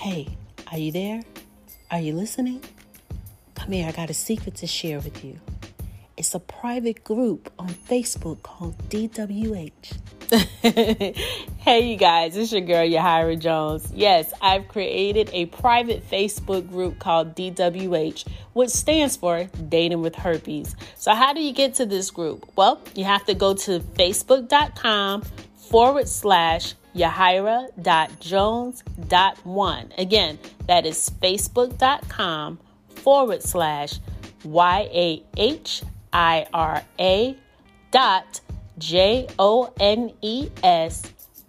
Hey, are you there? Are you listening? Come here, I got a secret to share with you. It's a private group on Facebook called DWH. hey, you guys, it's your girl, Yahira Jones. Yes, I've created a private Facebook group called DWH, which stands for Dating with Herpes. So, how do you get to this group? Well, you have to go to facebook.com forward slash yahira.jones.1. Again, that is facebook.com forward slash Y A H I R A dot J O N E S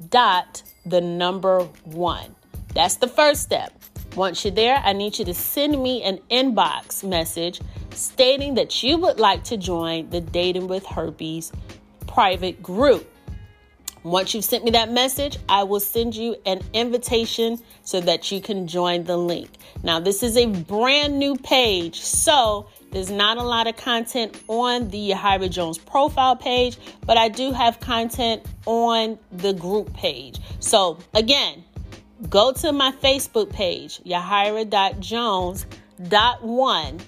dot the number one. That's the first step. Once you're there, I need you to send me an inbox message stating that you would like to join the Dating with Herpes private group. Once you've sent me that message, I will send you an invitation so that you can join the link. Now, this is a brand new page, so there's not a lot of content on the Yahira Jones profile page, but I do have content on the group page. So, again, go to my Facebook page, yahira.jones.one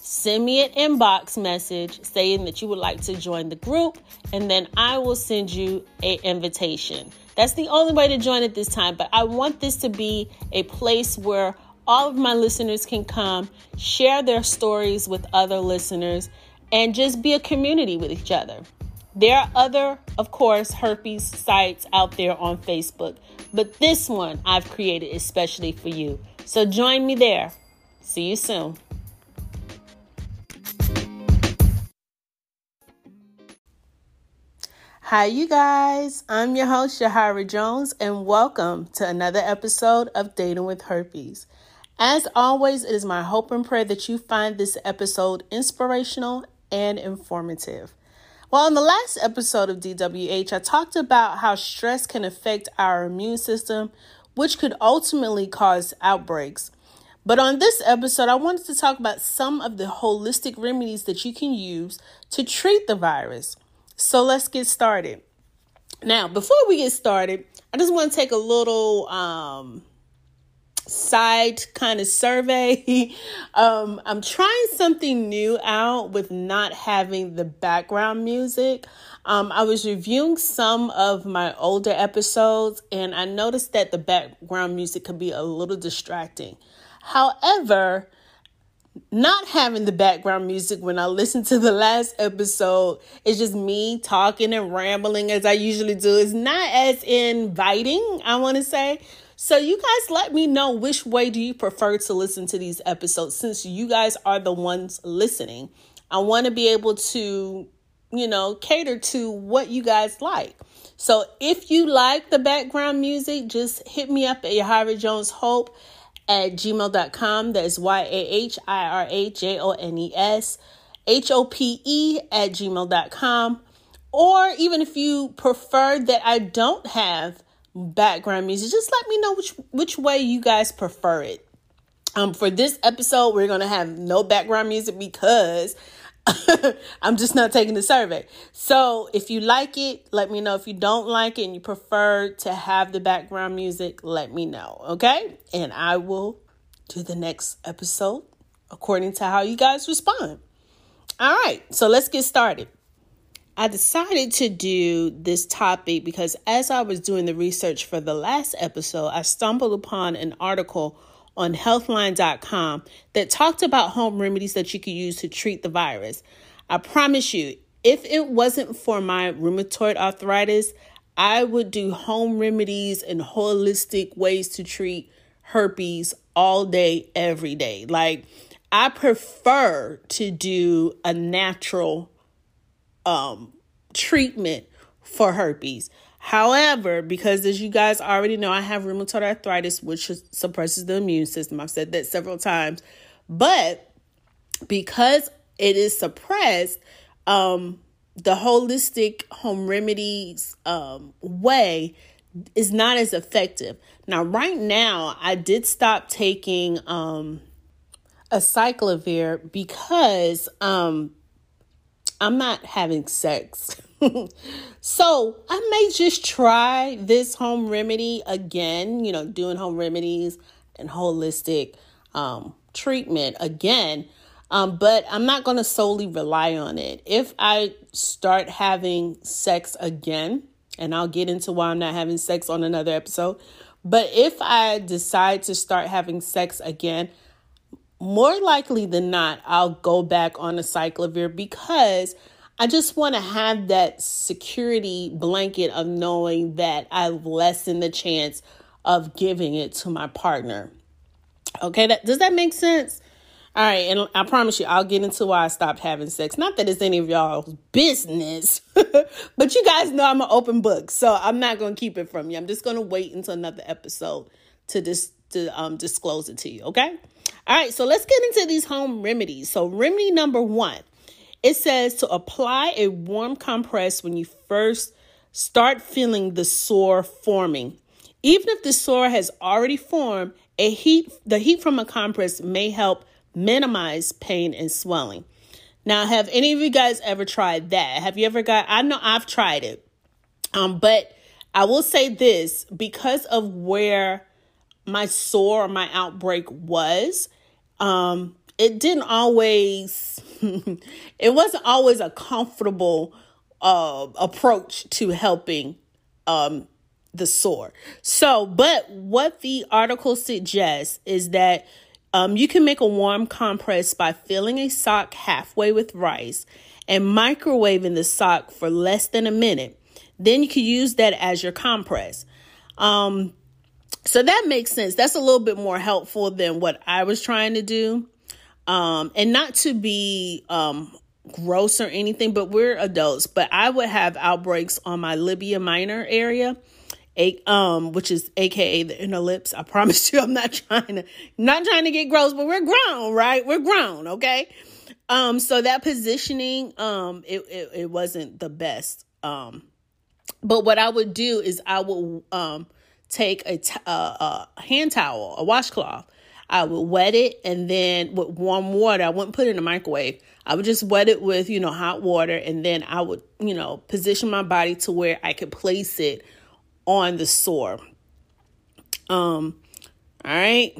send me an inbox message saying that you would like to join the group and then I will send you an invitation. That's the only way to join at this time, but I want this to be a place where all of my listeners can come, share their stories with other listeners, and just be a community with each other. There are other, of course, herpes sites out there on Facebook, but this one I've created especially for you. So join me there. See you soon. Hi, you guys. I'm your host, Yahira Jones, and welcome to another episode of Dating with Herpes. As always, it is my hope and prayer that you find this episode inspirational and informative. Well, in the last episode of DWH, I talked about how stress can affect our immune system, which could ultimately cause outbreaks. But on this episode, I wanted to talk about some of the holistic remedies that you can use to treat the virus. So let's get started. Now, before we get started, I just want to take a little um, side kind of survey. um, I'm trying something new out with not having the background music. Um, I was reviewing some of my older episodes and I noticed that the background music could be a little distracting. However, not having the background music when I listen to the last episode is just me talking and rambling as I usually do. It's not as inviting, I want to say. So you guys let me know which way do you prefer to listen to these episodes since you guys are the ones listening. I want to be able to, you know, cater to what you guys like. So if you like the background music, just hit me up at Yahira Jones Hope at gmail.com. That is Y A H I R A J O N E S H O P E at gmail.com. Or even if you prefer that I don't have background music, just let me know which which way you guys prefer it. Um, for this episode, we're gonna have no background music because I'm just not taking the survey. So if you like it, let me know. If you don't like it and you prefer to have the background music, let me know. Okay. And I will do the next episode according to how you guys respond. All right. So let's get started. I decided to do this topic because as I was doing the research for the last episode, I stumbled upon an article on healthline.com that talked about home remedies that you could use to treat the virus. I promise you, if it wasn't for my rheumatoid arthritis, I would do home remedies and holistic ways to treat herpes all day, every day. Like, I prefer to do a natural um, treatment for herpes. However, because as you guys already know, I have rheumatoid arthritis, which suppresses the immune system. I've said that several times. But because it is suppressed, um, the holistic home remedies um, way is not as effective. Now, right now, I did stop taking um, acyclovir because um, I'm not having sex. so I may just try this home remedy again, you know, doing home remedies and holistic um, treatment again. Um, but I'm not going to solely rely on it. If I start having sex again, and I'll get into why I'm not having sex on another episode, but if I decide to start having sex again, more likely than not, I'll go back on acyclovir because I just want to have that security blanket of knowing that I've lessened the chance of giving it to my partner. Okay, that, does that make sense? All right, and I promise you, I'll get into why I stopped having sex. Not that it's any of y'all's business, but you guys know I'm an open book, so I'm not to keep it from you. I'm just to wait until another episode to dis- to um, disclose it to you. Okay. All right, so let's get into these home remedies. So, remedy number one, it says to apply a warm compress when you first start feeling the sore forming. Even if the sore has already formed, a heat the heat from a compress may help minimize pain and swelling. Now, have any of you guys ever tried that? Have you ever got I know I've tried it. Um but I will say this because of where my sore or my outbreak was, um it didn't always it wasn't always a comfortable uh approach to helping um the sore. So, but what the article suggests is that um, you can make a warm compress by filling a sock halfway with rice and microwaving the sock for less than a minute. Then you can use that as your compress. Um, so that makes sense. That's a little bit more helpful than what I was trying to do. Um, and not to be um, gross or anything, but we're adults. But I would have outbreaks on my labia minor area a, um, which is AKA the inner lips. I promise you, I'm not trying to, not trying to get gross, but we're grown, right? We're grown, okay? Um, so that positioning, um, it, it, it wasn't the best. Um, but what I would do is I would, um, take a, t- uh, a hand towel, a washcloth. I would wet it and then with warm water, I wouldn't put it in the microwave. I would just wet it with, you know, hot water and then I would, you know, position my body to where I could place it on the sore. Um, all right.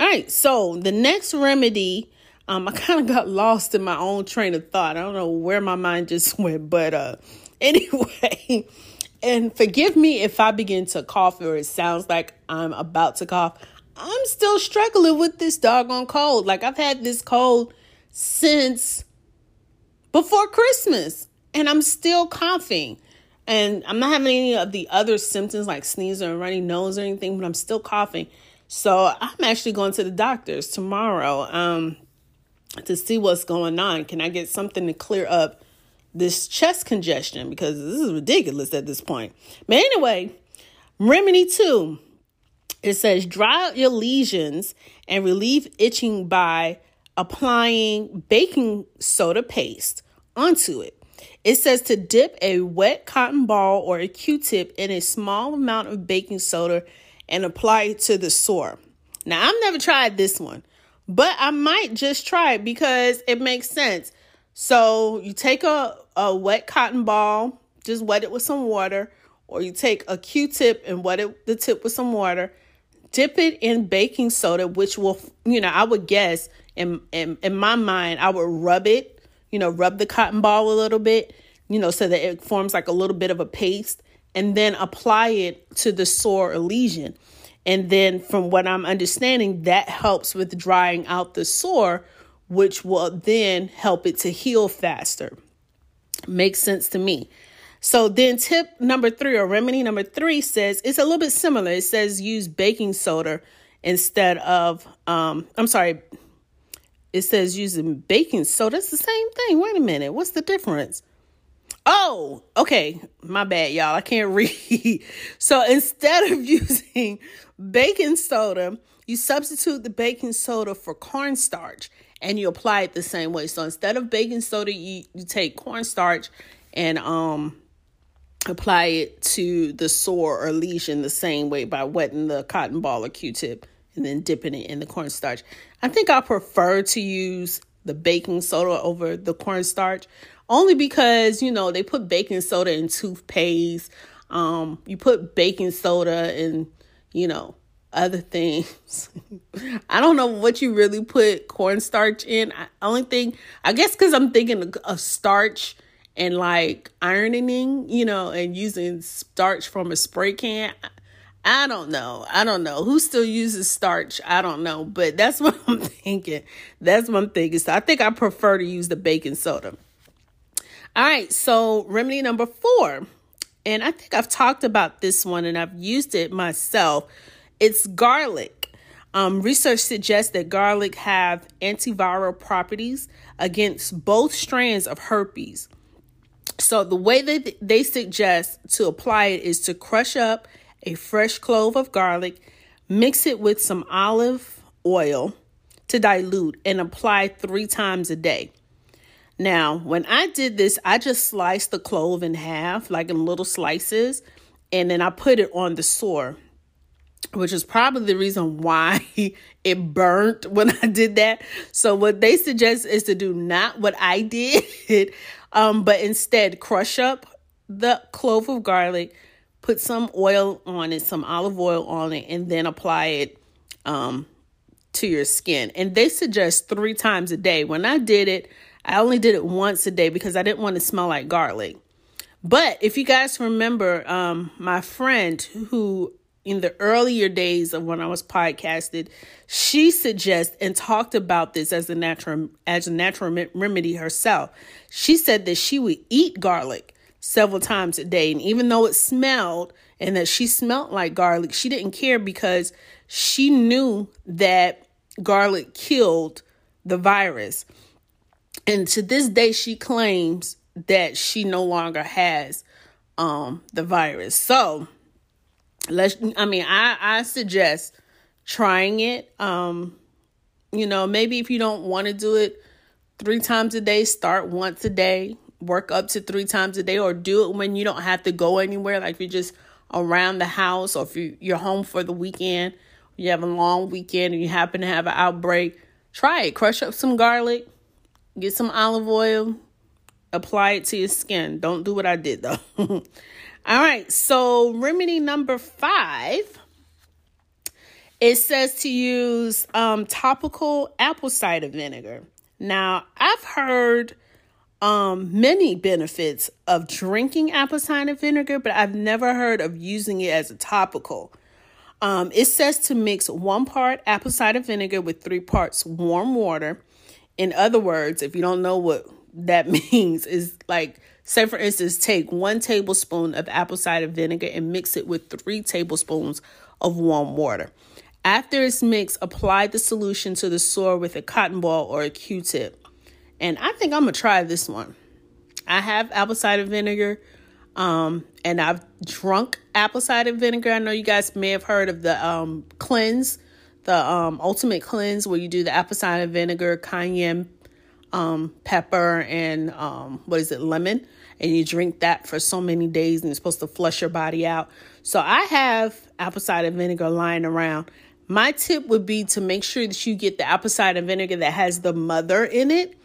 All right, so the next remedy, um, I kind of got lost in my own train of thought. I don't know where my mind just went, but uh anyway, and forgive me if I begin to cough or it sounds like I'm about to cough. I'm still struggling with this doggone cold. Like I've had this cold since before Christmas and I'm still coughing. And I'm not having any of the other symptoms like sneezing or runny nose or anything, but I'm still coughing. So I'm actually going to the doctor's tomorrow um, to see what's going on. Can I get something to clear up this chest congestion? Because this is ridiculous at this point. But anyway, remedy two. It says dry out your lesions and relieve itching by applying baking soda paste onto it. It says to dip a wet cotton ball or a q tip in a small amount of baking soda and apply it to the sore. Now, I've never tried this one, but I might just try it because it makes sense. So, you take a, a wet cotton ball, just wet it with some water, or you take a q tip and wet it the tip with some water, dip it in baking soda, which will, you know, I would guess in, in, in my mind, I would rub it you know, rub the cotton ball a little bit, you know, so that it forms like a little bit of a paste, and then apply it to the sore or lesion. And then, from what I'm understanding, that helps with drying out the sore, which will then help it to heal faster. Makes sense to me. So then tip number three or remedy number three says it's a little bit similar. It says use baking soda instead of um I'm sorry, it says using baking soda. It's the same thing. Wait a minute. What's the difference? Oh, okay. My bad, y'all. I can't read. so instead of using baking soda, you substitute the baking soda for cornstarch and you apply it the same way. So instead of baking soda, you, you take cornstarch and um apply it to the sore or lesion the same way by wetting the cotton ball or Q-tip and then dipping it in the cornstarch. I think I prefer to use the baking soda over the cornstarch only because, you know, they put baking soda in toothpaste. Um, you put baking soda in, you know, other things. I don't know what you really put cornstarch in. I, only thing, I guess, because I'm thinking of, of starch and like ironing, you know, and using starch from a spray can. I don't know. I don't know who still uses starch. I don't know, but that's what I'm thinking. That's what I'm thinking. So I think I prefer to use the baking soda. All right. So remedy number four, and I think I've talked about this one and I've used it myself. It's garlic. Um, research suggests that garlic have antiviral properties against both strands of herpes. So the way that they suggest to apply it is to crush up a fresh clove of garlic, mix it with some olive oil to dilute, and apply three times a day. Now, when I did this, I just sliced the clove in half, like in little slices, and then I put it on the sore, which is probably the reason why it burnt when I did that. So, what they suggest is to do not what I did, um, but instead crush up the clove of garlic, put some oil on it, some olive oil on it, and then apply it um, to your skin. And they suggest three times a day. When I did it, I only did it once a day because I didn't want to smell like garlic. But if you guys remember, um, my friend who in the earlier days of when I was podcasted, she suggested and talked about this as a natural as a natural remedy herself. She said that she would eat garlic several times a day. And even though it smelled and that she smelled like garlic, she didn't care because she knew that garlic killed the virus. And to this day, she claims that she no longer has um, the virus. So let's, I mean, I, I suggest trying it. Um, you know, maybe if you don't want to do it three times a day, start once a day. Work up to three times a day or do it when you don't have to go anywhere like if you're just around the house or if you, you're home for the weekend you have a long weekend and you happen to have an outbreak try it. Crush up some garlic get some olive oil apply it to your skin. Don't do what i did though all right so remedy number five it says to use um, topical apple cider vinegar now i've heard um, many benefits of drinking apple cider vinegar, but I've never heard of using it as a topical. Um, it says to mix one part apple cider vinegar with three parts warm water. In other words, if you don't know what that means, is like, say for instance, take one tablespoon of apple cider vinegar and mix it with three tablespoons of warm water. After it's mixed, apply the solution to the sore with a cotton ball or a Q tip. And I think I'm gonna try this one. I have apple cider vinegar, um, and I've drunk apple cider vinegar. I know you guys may have heard of the um, cleanse, the um, ultimate cleanse, where you do the apple cider vinegar, cayenne um, pepper, and um, what is it, lemon, and you drink that for so many days, and it's supposed to flush your body out. So I have apple cider vinegar lying around. My tip would be to make sure that you get the apple cider vinegar that has the mother in it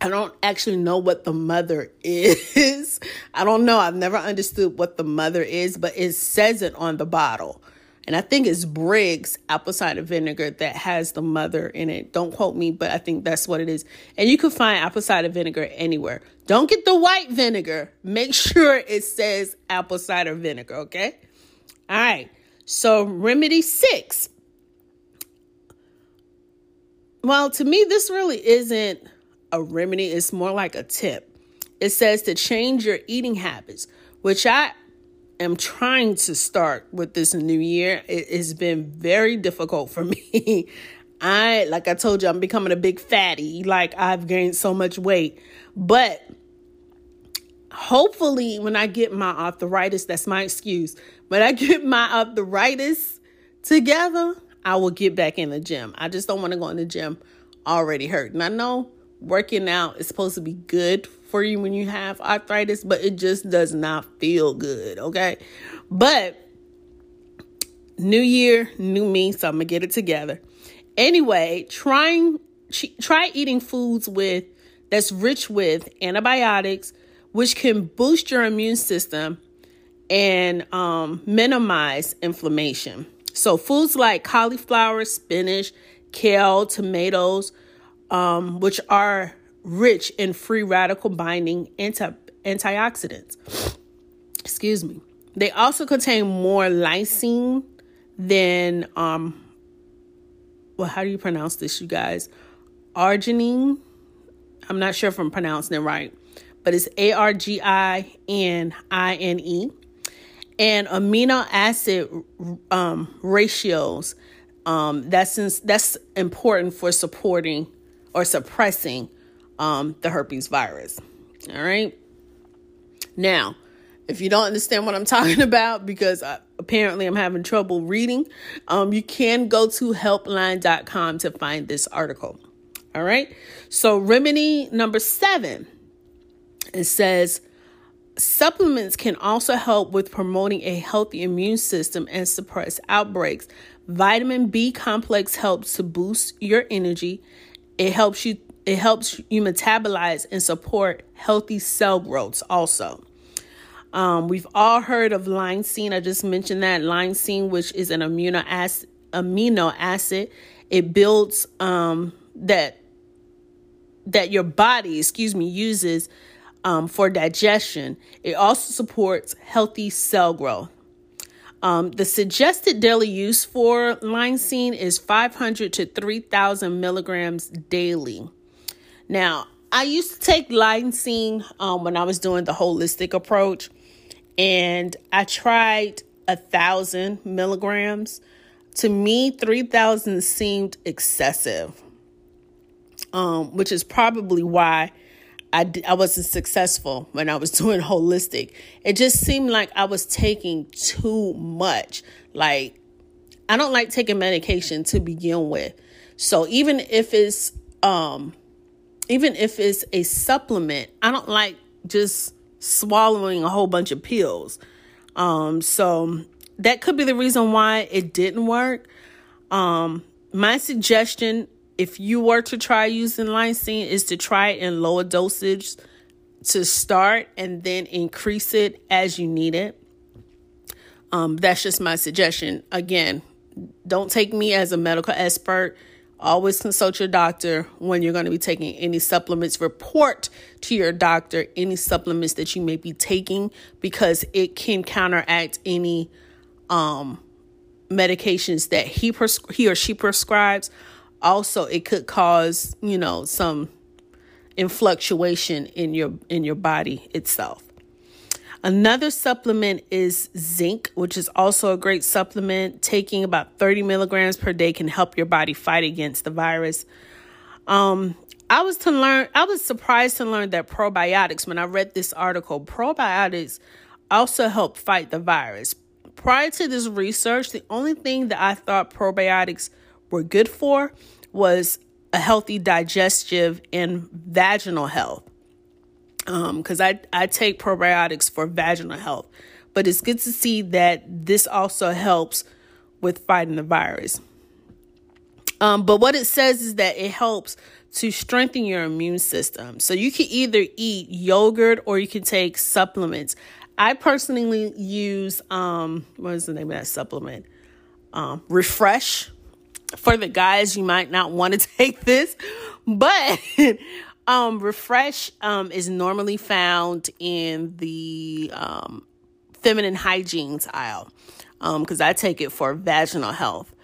I don't actually know what the mother is. I don't know. I've never understood what the mother is, but it says it on the bottle. And I think it's Briggs apple cider vinegar that has the mother in it. Don't quote me, but I think that's what it is. And you can find apple cider vinegar anywhere. Don't get the white vinegar. Make sure it says apple cider vinegar, okay? All right. So, remedy six. Well, to me, this really isn't a remedy, it's more like a tip. It says to change your eating habits, which I am trying to start with this new year. It has been very difficult for me. I, like I told you, I'm becoming a big fatty. Like I've gained so much weight. But hopefully, when I get my arthritis, that's my excuse. When I get my arthritis together, I will get back in the gym. I just don't want to go in the gym already hurt. And I know working out is supposed to be good for you when you have arthritis, but it just does not feel good, okay? But new year, new me, so I'm gonna get it together. Anyway, trying try eating foods with that's rich with antibiotics, which can boost your immune system and um, minimize inflammation. So, foods like cauliflower, spinach, kale, tomatoes, um, which are rich in free radical binding anti- antioxidants. Excuse me. They also contain more lysine than um well, how do you pronounce this, you guys? Arginine. I'm not sure if I'm pronouncing it right, but it's A R G I N I N E. And amino acid um, ratios. Um, that's that's important for supporting or suppressing um, the herpes virus. All right. Now, if you don't understand what I'm talking about, because I, apparently I'm having trouble reading, um, you can go to healthline.com to find this article. All right. So, remedy number seven it says supplements can also help with promoting a healthy immune system and suppress outbreaks. Vitamin B complex helps to boost your energy. It helps you it helps you metabolize and support healthy cell growths also. Um, we've all heard of lysine. I just mentioned that lysine, which is an amino acid. Amino acid. It builds um, that that your body, excuse me, uses um, for digestion. It also supports healthy cell growth. Um, the suggested daily use for lysine is 500 to 3,000 milligrams daily. Now, I used to take lysine um, when I was doing the holistic approach, and I tried a thousand milligrams. To me, 3,000 seemed excessive, um, which is probably why I, I wasn't successful when I was doing holistic. It just seemed like I was taking too much. Like, I don't like taking medication to begin with. So even if it's um even if it's a supplement, I don't like just swallowing a whole bunch of pills. Um, so that could be the reason why it didn't work. Um, my suggestion, if you were to try using lysine, is to try it in lower dosage to start and then increase it as you need it. Um, that's just my suggestion. Again, don't take me as a medical expert. Always consult your doctor when you're going to be taking any supplements. Report to your doctor any supplements that you may be taking because it can counteract any um, medications that he pres- he or she prescribes. Also, it could cause you know some influctuation in your in your body itself. Another supplement is zinc, which is also a great supplement. Taking about 30 milligrams per day can help your body fight against the virus. Um, I was to learn, I was surprised to learn that probiotics, when I read this article, probiotics also help fight the virus. Prior to this research, the only thing that I thought probiotics were good for was a healthy digestive and vaginal health because um, I, I take probiotics for vaginal health. But it's good to see that this also helps with fighting the virus. Um, but what it says is that it helps to strengthen your immune system. So you can either eat yogurt or you can take supplements. I personally use um, what is the name of that supplement? Um, Refresh. For the guys, you might not want to take this, but um, Refresh um, is normally found in the um, feminine hygienes aisle um, because um, I take it for vaginal health.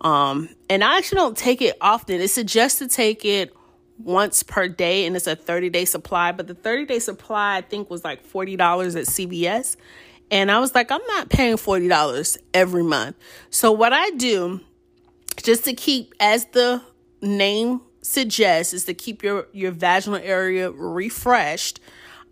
Um, and I actually don't take it often. It's suggested to take it once per day, and it's a 30 day supply. But the 30 day supply, I think, was like $40 at CVS. And I was like, I'm not paying $40 every month. So, what I do, just to keep, as the name suggests is to keep your your vaginal area refreshed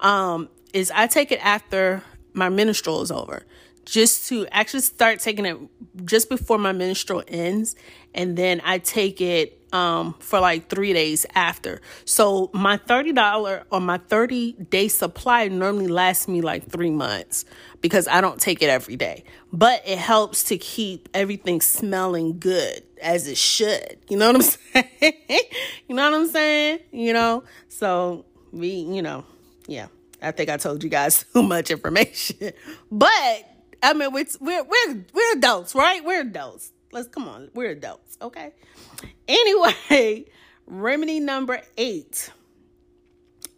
um is I take it after my menstrual is over. Just to actually start taking it just before my menstrual ends and then I take it um, for like three days after. So my $30 or my 30 day supply normally lasts me like three months because I don't take it every day. But it helps to keep everything smelling good as it should. You know what I'm saying? you know what I'm saying? You know? So we, you know, yeah. I think I told you guys too much information. But I mean, we're, we're, we're, we're adults, right? We're adults. Let's come on. We're adults, okay? Anyway, remedy number eight.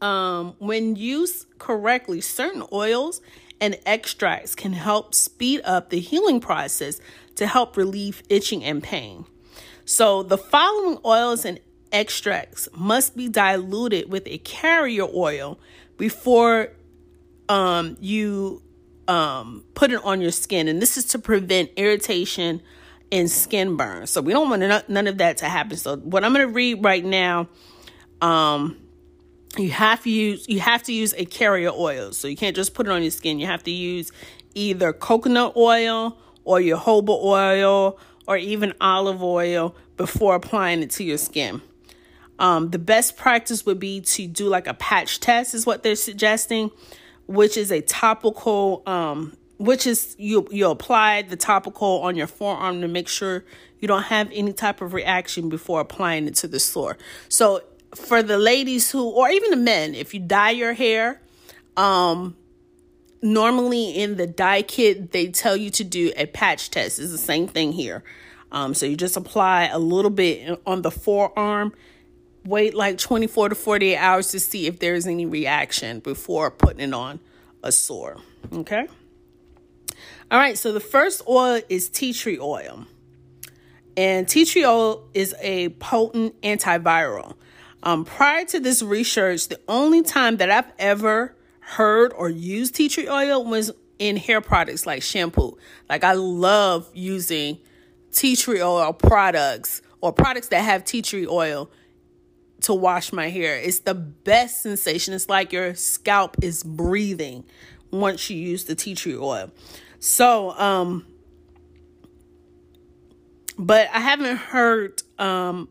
Um, when used correctly, certain oils and extracts can help speed up the healing process to help relieve itching and pain. So, the following oils and extracts must be diluted with a carrier oil before um, you um, put it on your skin. And this is to prevent irritation and skin burn. So, we don't want none of that to happen. So, what I'm going to read right now. Um, you have to use you have to use a carrier oil so you can't just put it on your skin you have to use either coconut oil or your jojoba oil or even olive oil before applying it to your skin um, the best practice would be to do like a patch test is what they're suggesting which is a topical um, which is you you apply the topical on your forearm to make sure you don't have any type of reaction before applying it to the sore. So for the ladies who or even the men if you dye your hair um normally in the dye kit they tell you to do a patch test. It's the same thing here. Um so you just apply a little bit on the forearm wait like 24 to 48 hours to see if there's any reaction before putting it on a sore okay all right so the first oil is tea tree oil and tea tree oil is a potent antiviral um, prior to this research, the only time that I've ever heard or used tea tree oil was in hair products like shampoo. Like I love using tea tree oil products or products that have tea tree oil to wash my hair. It's the best sensation. It's like your scalp is breathing once you use the tea tree oil. So, um, but I haven't heard um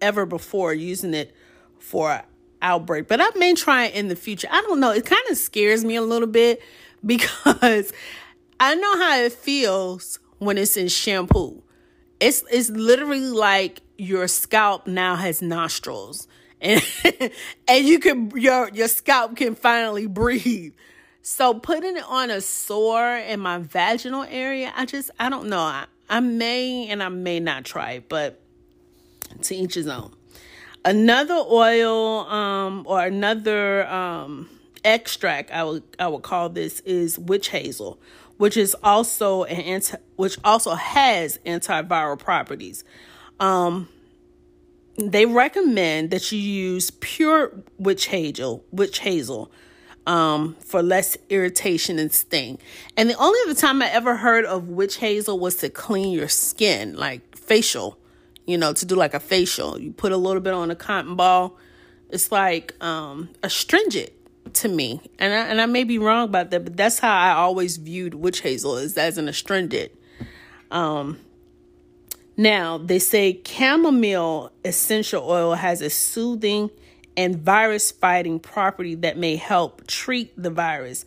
ever before using it for outbreak, but I may try it in the future. I don't know. It kind of scares me a little bit because I know how it feels when it's in shampoo. It's it's literally like your scalp now has nostrils. And and you can your your scalp can finally breathe. So putting it on a sore in my vaginal area, I just I don't know. I, I may and I may not try but to each his own. Another oil um, or another um, extract I would I would call this is witch hazel, which is also an anti which also has antiviral properties. Um, they recommend that you use pure witch hazel, witch hazel, um, for less irritation and sting. And the only other time I ever heard of witch hazel was to clean your skin, like facial you know, to do like a facial. You put a little bit on a cotton ball. It's like um, astringent to me. And I, and I may be wrong about that, but that's how I always viewed witch hazel is as an astringent. Um, now, they say chamomile essential oil has a soothing and virus fighting property that may help treat the virus.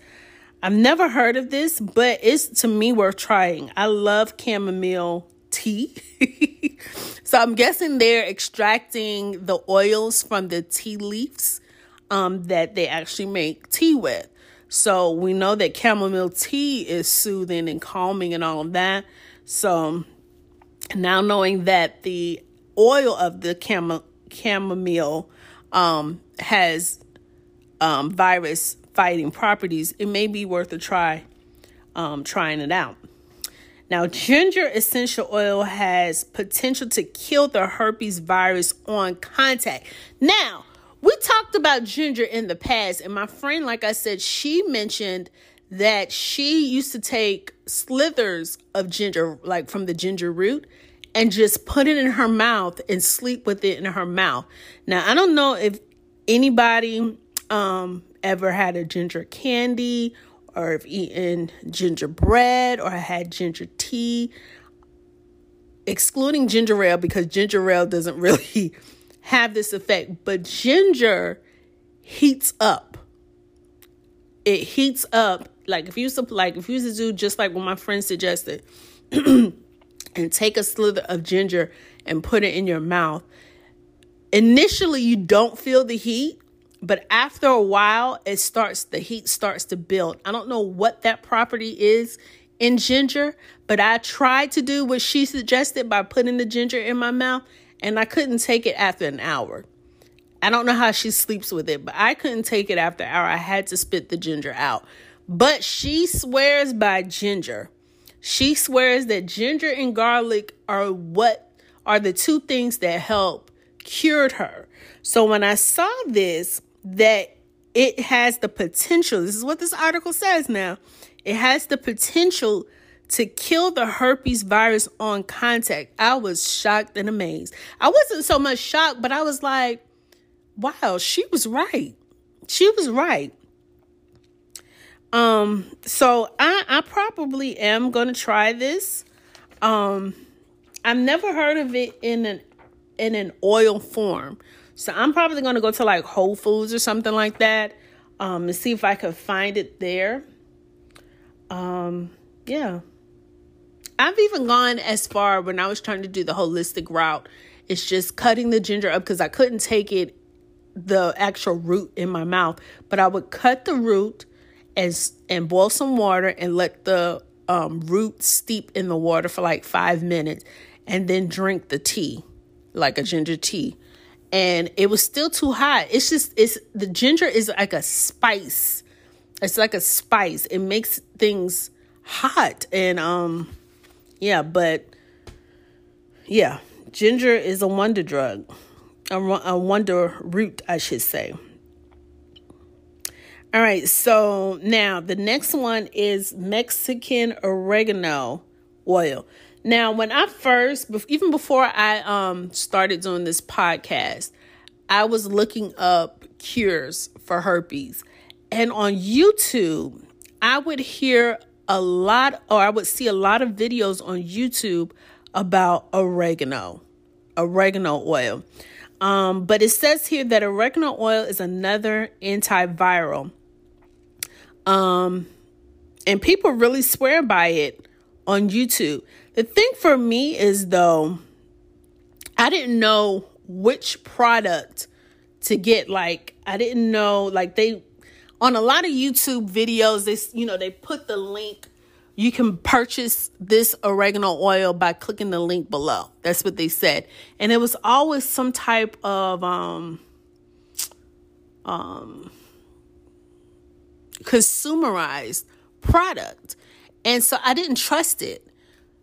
I've never heard of this, but it's to me worth trying. I love chamomile tea. so I'm guessing they're extracting the oils from the tea leaves um, that they actually make tea with. So we know that chamomile tea is soothing and calming and all of that. So now knowing that the oil of the chamo- chamomile um, has um, virus fighting properties, it may be worth a try um, trying it out. Now, ginger essential oil has potential to kill the herpes virus on contact. Now, we talked about ginger in the past, and my friend, like I said, she mentioned that she used to take slithers of ginger, like from the ginger root, and just put it in her mouth and sleep with it in her mouth. Now, I don't know if anybody um, ever had a ginger candy or have eaten gingerbread or had ginger tea, excluding ginger ale because ginger ale doesn't really have this effect, but ginger heats up. It heats up like if you like if you do just like what my friend suggested and take a slither of ginger and put it in your mouth. Initially you don't feel the heat, but after a while it starts the heat starts to build i don't know what that property is in ginger, but I tried to do what she suggested by putting the ginger in my mouth, and I couldn't take it after an hour. I don't know how she sleeps with it, but I couldn't take it after an hour. I had to spit the ginger out. But she swears by ginger. She swears that ginger and garlic are what are the two things that help cured her. So when I saw this, that it has the potential, this is what this article says now, it has the potential to kill the herpes virus on contact. I was shocked and amazed. I wasn't so much shocked, but I was like, wow, she was right. She was right. Um, so I, I probably am gonna try this. Um, I've never heard of it in an in an oil form. So I'm probably gonna go to like Whole Foods or something like that. Um, and see if I can find it there. Um, yeah. I've even gone as far when I was trying to do the holistic route. It's just cutting the ginger up because I couldn't take it, the actual root in my mouth. But I would cut the root and and boil some water and let the um, root steep in the water for like five minutes, and then drink the tea, like a ginger tea. And it was still too hot. It's just it's the ginger is like a spice. It's like a spice. It makes things hot and um yeah, but yeah, ginger is a wonder drug, a, a wonder root, I should say. All right, so now the next one is Mexican oregano oil. Now, when I first, even before I um started doing this podcast, I was looking up cures for herpes, and on YouTube, I would hear a lot, or I would see a lot of videos on YouTube about oregano, oregano oil. Um, but it says here that oregano oil is another antiviral. Um, and people really swear by it on YouTube. The thing for me is though, I didn't know which product to get. Like, I didn't know, like, they on a lot of YouTube videos, this you know they put the link. You can purchase this oregano oil by clicking the link below. That's what they said, and it was always some type of um um consumerized product, and so I didn't trust it.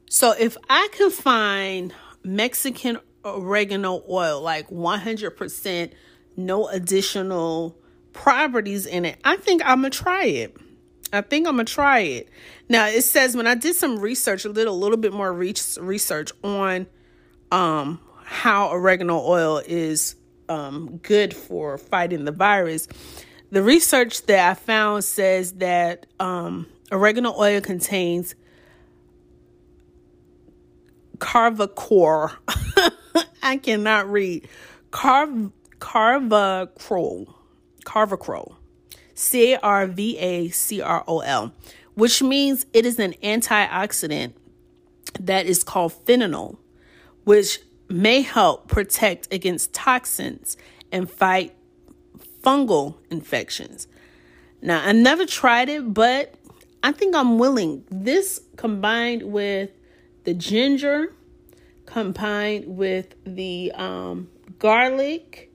So if I can find Mexican oregano oil, like 100%, no additional properties in it. I think I'm gonna try it. I think I'm gonna try it. Now it says when I did some research, a little, a little bit more research on um, how oregano oil is um, good for fighting the virus. The research that I found says that um, oregano oil contains carvacrol. I cannot read. Carv carvacrol carvacrol, C A R V A C R O L, which means it is an antioxidant that is called phenol, which may help protect against toxins and fight fungal infections. Now, I never tried it, but I think I'm willing. This combined with the ginger, combined with the um, garlic,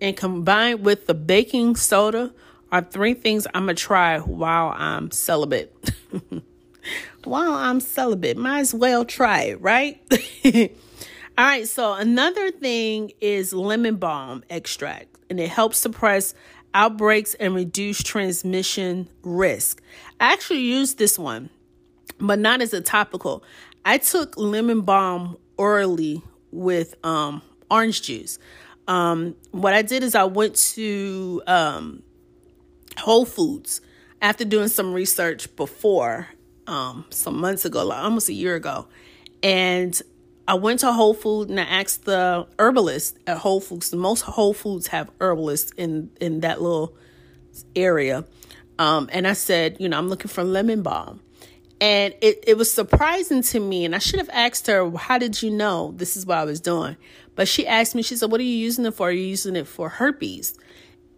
and combined with the baking soda are three things I'm gonna try while I'm celibate. while I'm celibate, might as well try it, right? All right, so another thing is lemon balm extract, and it helps suppress outbreaks and reduce transmission risk. I actually used this one, but not as a topical. I took lemon balm orally with um, orange juice. Um, what I did is I went to um, Whole Foods after doing some research before, um, some months ago, like almost a year ago, and I went to Whole Foods and I asked the herbalist at Whole Foods. Most Whole Foods have herbalists in in that little area, um, and I said, you know, I'm looking for lemon balm. And it, it was surprising to me. And I should have asked her, How did you know this is what I was doing? But she asked me, She said, What are you using it for? Are you using it for herpes?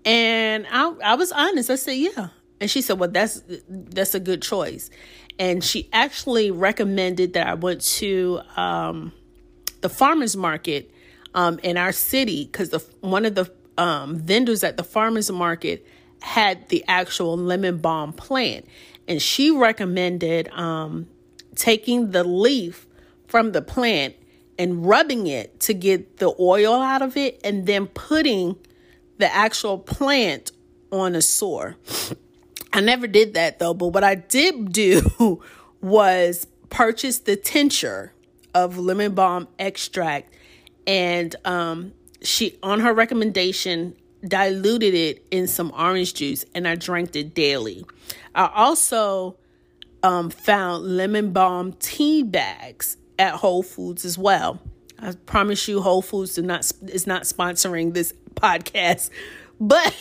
And I, I was honest. I said, Yeah. And she said, Well, that's that's a good choice. and she actually recommended that I went to um, the farmers market um, in our city because the one of the um, vendors at the farmers market had the actual lemon balm plant, and she recommended um, taking the leaf from the plant and rubbing it to get the oil out of it, and then putting the actual plant on a sore. I never did that though, but what I did do was purchase the tincture of lemon balm extract and um, she on her recommendation diluted it in some orange juice and I drank it daily. I also um, found lemon balm tea bags at Whole Foods as well. I promise you, Whole Foods do not is not sponsoring this podcast, but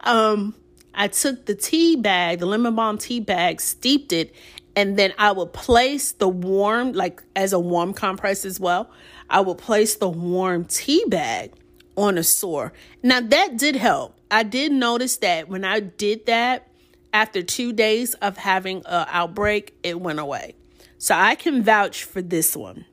um, I took the tea bag, the lemon balm tea bag, steeped it, and then I would place the warm, like as a warm compress as well. I would place the warm tea bag on a sore. Now that did help. I did notice that when I did that, after two days of having an outbreak, it went away. So I can vouch for this one.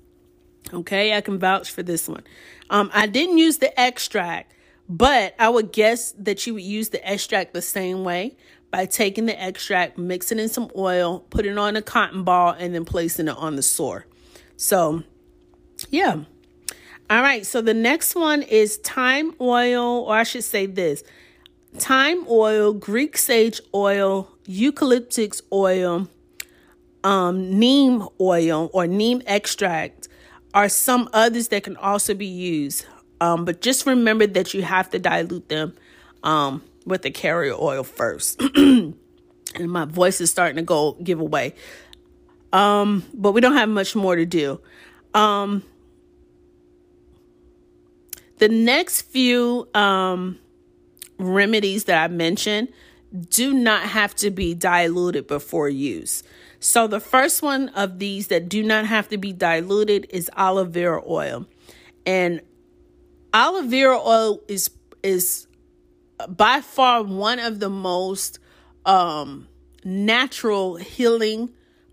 Okay, I can vouch for this one. Um, I didn't use the extract, but I would guess that you would use the extract the same way by taking the extract, mixing in some oil, putting on a cotton ball, and then placing it on the sore. So, yeah. All right, so the next one is thyme oil, or I should say this thyme oil, Greek sage oil, eucalyptus oil, um, neem oil, or neem extract are some others that can also be used. Um, but just remember that you have to dilute them um, with the carrier oil first. and my voice is starting to go give away. Um, but we don't have much more to do. Um, the next few um, remedies that I mentioned do not have to be diluted before use. So the first one of these that do not have to be diluted is aloe vera oil. And aloe vera oil is is by far one of the most um natural healing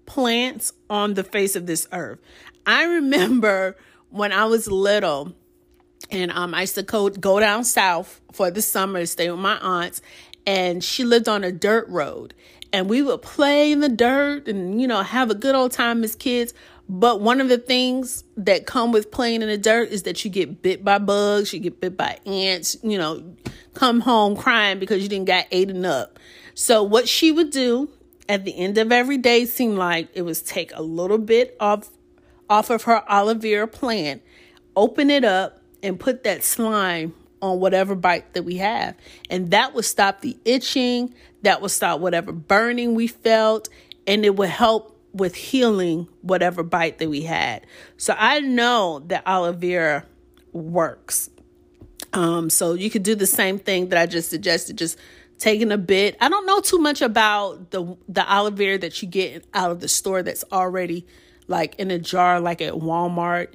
plants on the face of this earth. I remember when I was little and um, I used to go, go down south for the summer to stay with my aunts, and she lived on a dirt road. And we would play in the dirt and, you know, have a good old time as kids. But one of the things that come with playing in the dirt is that you get bit by bugs, you get bit by ants, you know, come home crying because you didn't get eaten up. So what she would do at the end of every day seemed like it was take a little bit off off of her aloe vera plant, open it up, and put that slime on whatever bite that we have. And that would stop the itching, that would stop whatever burning we felt, and it would help with healing whatever bite that we had. So I know that aloe vera works. Um, so you could do the same thing that I just suggested, just taking a bit. I don't know too much about the the aloe vera that you get out of the store that's already like in a jar, like at Walmart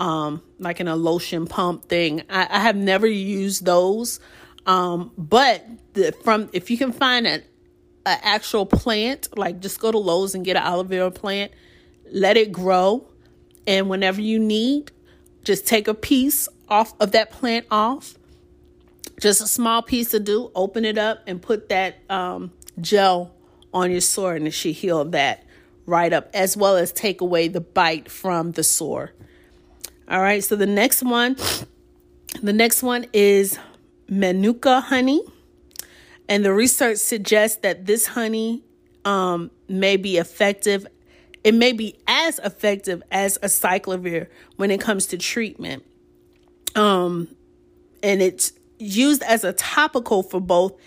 um, like in a lotion pump thing. I, I have never used those, um, but the, from if you can find an actual plant, like just go to Lowe's and get an aloe vera plant, let it grow, and whenever you need, just take a piece off of that plant off. Just a small piece to do. Open it up and put that um, gel on your sore, and it should heal that right up, as well as take away the bite from the sore. All right, so the next one, the next one is Manuka honey. And the research suggests that this honey um, may be effective. It may be as effective as acyclovir when it comes to treatment. Um, and it's used as a topical for both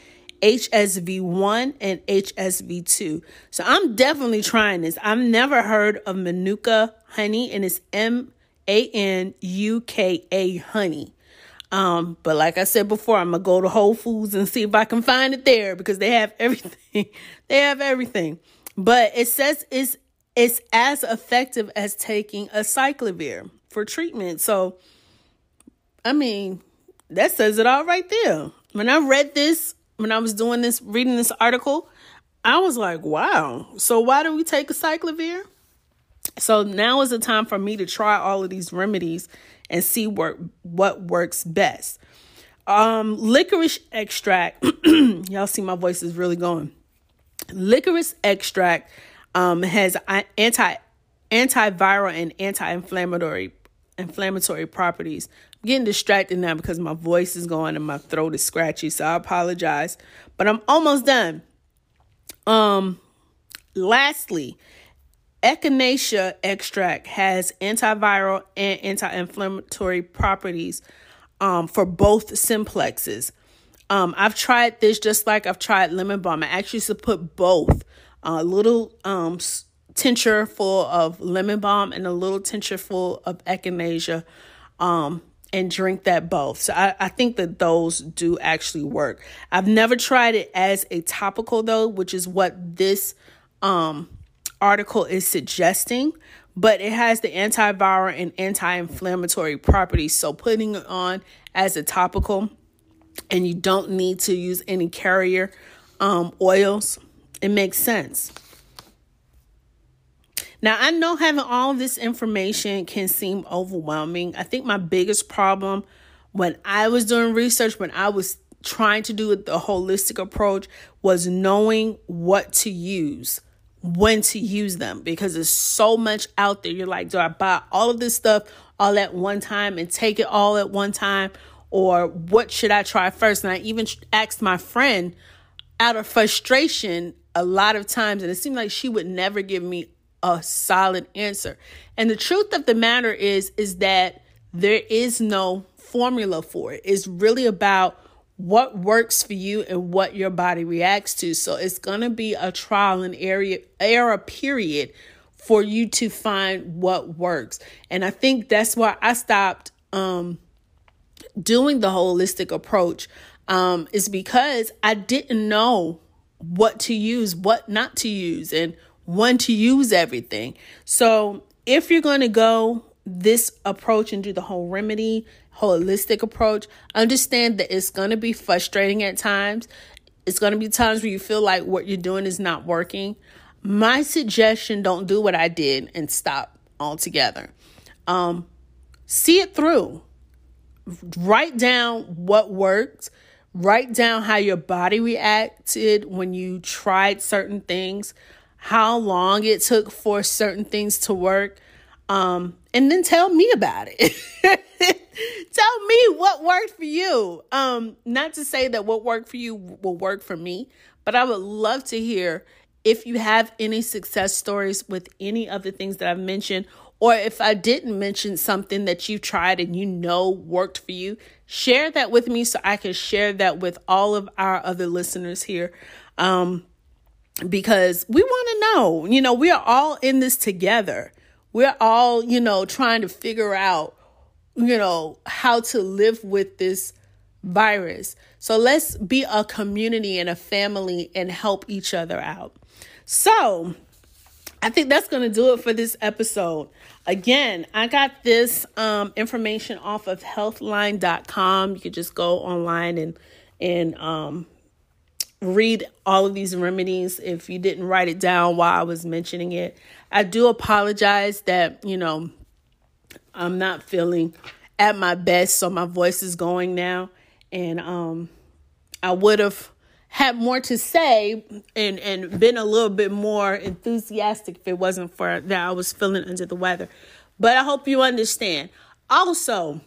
HSV1 and HSV2. So I'm definitely trying this. I've never heard of Manuka honey, and it's M a N U K A honey. Um, but like I said before, I'm gonna go to Whole Foods and see if I can find it there because they have everything. they have everything. But it says it's it's as effective as taking acyclovir for treatment. So I mean, that says it all right there. When I read this, when I was doing this, reading this article, I was like, wow. So why do we take acyclovir? So now is the time for me to try all of these remedies and see what what works best. Um, licorice extract. y'all see my voice is really going. Licorice extract um, has anti antiviral and anti-inflammatory inflammatory properties. I'm getting distracted now because my voice is going and my throat is scratchy, so I apologize. But I'm almost done. Um, lastly, echinacea extract has antiviral and anti-inflammatory properties um, for both simplexes. Um, I've tried this just like I've tried lemon balm. I actually used to put both a little um, tincture full of lemon balm and a little tincture full of echinacea um, and drink that both. So I, I think that those do actually work. I've never tried it as a topical though, which is what this um, article is suggesting, but it has the antiviral and anti-inflammatory properties. So putting it on as a topical and you don't need to use any carrier um, oils, it makes sense. Now, I know having all this information can seem overwhelming. I think my biggest problem when I was doing research, when I was trying to do the holistic approach, was knowing what to use, when to use them, because there's so much out there. You're like, do I buy all of this stuff all at one time and take it all at one time? Or what should I try first? And I even asked my friend out of frustration a lot of times, and it seemed like she would never give me a solid answer. And the truth of the matter is is that there is no formula for it. It's really about what works for you and what your body reacts to. So it's going to be a trial and area era period for you to find what works. And I think that's why I stopped um doing the holistic approach um is because I didn't know what to use, what not to use and when to use everything. So if you're going to go this approach and do the whole remedy, holistic approach, understand that it's going to be frustrating at times. It's going to be times where you feel like what you're doing is not working. My suggestion don't do what I did and stop altogether. Um, see it through. Write down what worked. Write down how your body reacted when you tried certain things how long it took for certain things to work. Um, and then tell me about it. tell me what worked for you. Um, not to say that what worked for you will work for me, but I would love to hear if you have any success stories with any of the things that I've mentioned, or if I didn't mention something that you tried and you know worked for you, share that with me so I can share that with all of our other listeners here. Um, because we want to know, you know, we are all in this together. We're all, you know, trying to figure out, you know, how to live with this virus. So let's be a community and a family and help each other out. So, I think that's going to do it for this episode. Again, I got this um, information off of healthline.com. You could just go online and and um, read all of these remedies if you didn't write it down while I was mentioning it. I do apologize that, you know, I'm not feeling at my best, so my voice is going now. And um I would have had more to say and and been a little bit more enthusiastic if it wasn't for that I was feeling under the weather. But I hope you understand. Also,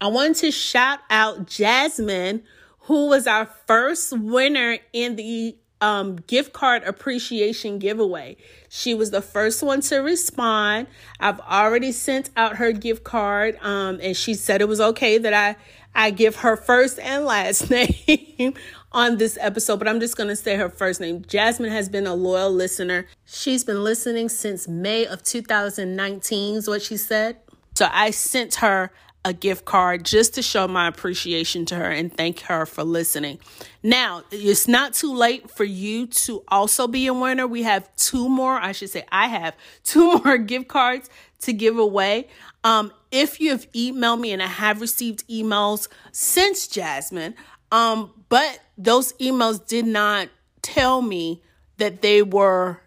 I want to shout out Jasmine who was our first winner in the um, gift card appreciation giveaway. She was the first one to respond. I've already sent out her gift card, um, and she said it was okay that I I give her first and last name on this episode, but I'm just to say her first name. Jasmine has been a loyal listener. She's been listening since May of 2019, is what she said. So I sent her a gift card just to show my appreciation to her and thank her for listening. Now, it's not too late for you to also be a winner. We have two more, I should say, I have two more gift cards to give away. Um, if you have emailed me and I have received emails since Jasmine, um, but those emails did not tell me that they were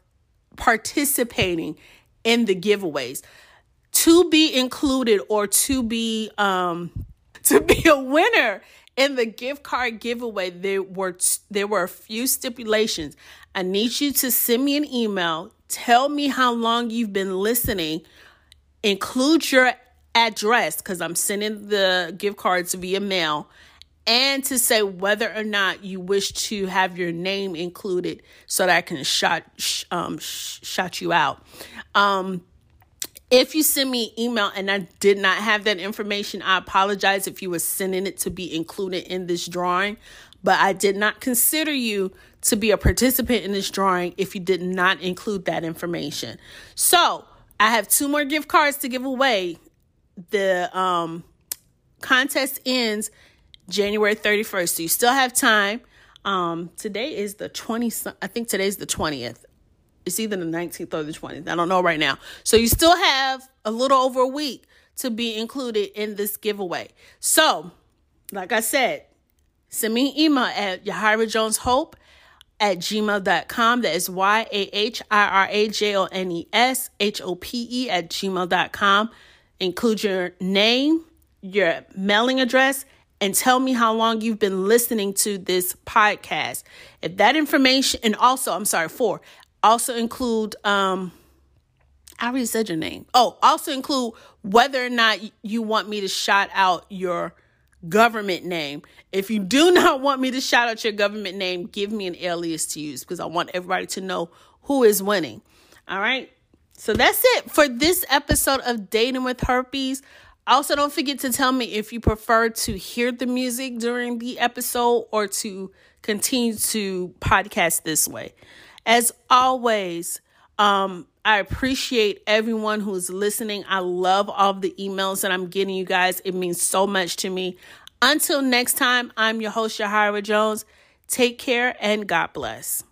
participating in the giveaways. To be included or to be um to be a winner in the gift card giveaway, there were there were a few stipulations. I need you to send me an email, tell me how long you've been listening, include your address because I'm sending the gift cards via mail and to say whether or not you wish to have your name included so that I can shot um shot you out. Um if you send me email and I did not have that information, I apologize if you were sending it to be included in this drawing, but I did not consider you to be a participant in this drawing if you did not include that information. So, I have two more gift cards to give away. The um contest ends January 31st. So you still have time. Um, today is the 20th. I think today's the 20th. It's either the 19th or the 20th. I don't know right now. So you still have a little over a week to be included in this giveaway. So, like I said, send me an email at Yahira Jones Hope at gmail.com. That is Y A H I R A J O N E S H O P E at gmail.com. Include your name, your mailing address, and tell me how long you've been listening to this podcast. If that information, and also, I'm sorry, four, also include, um, I already said your name. Oh, also include whether or not you want me to shout out your government name. If you do not want me to shout out your government name, give me an alias to use because I want everybody to know who is winning. All right. So that's it for this episode of Dating with Herpes. Also, don't forget to tell me if you prefer to hear the music during the episode or to continue to podcast this way. As always, um, I appreciate everyone who's listening. I love all the emails that I'm getting you guys. It means so much to me. Until next time, I'm your host, Yahira Jones. Take care and God bless.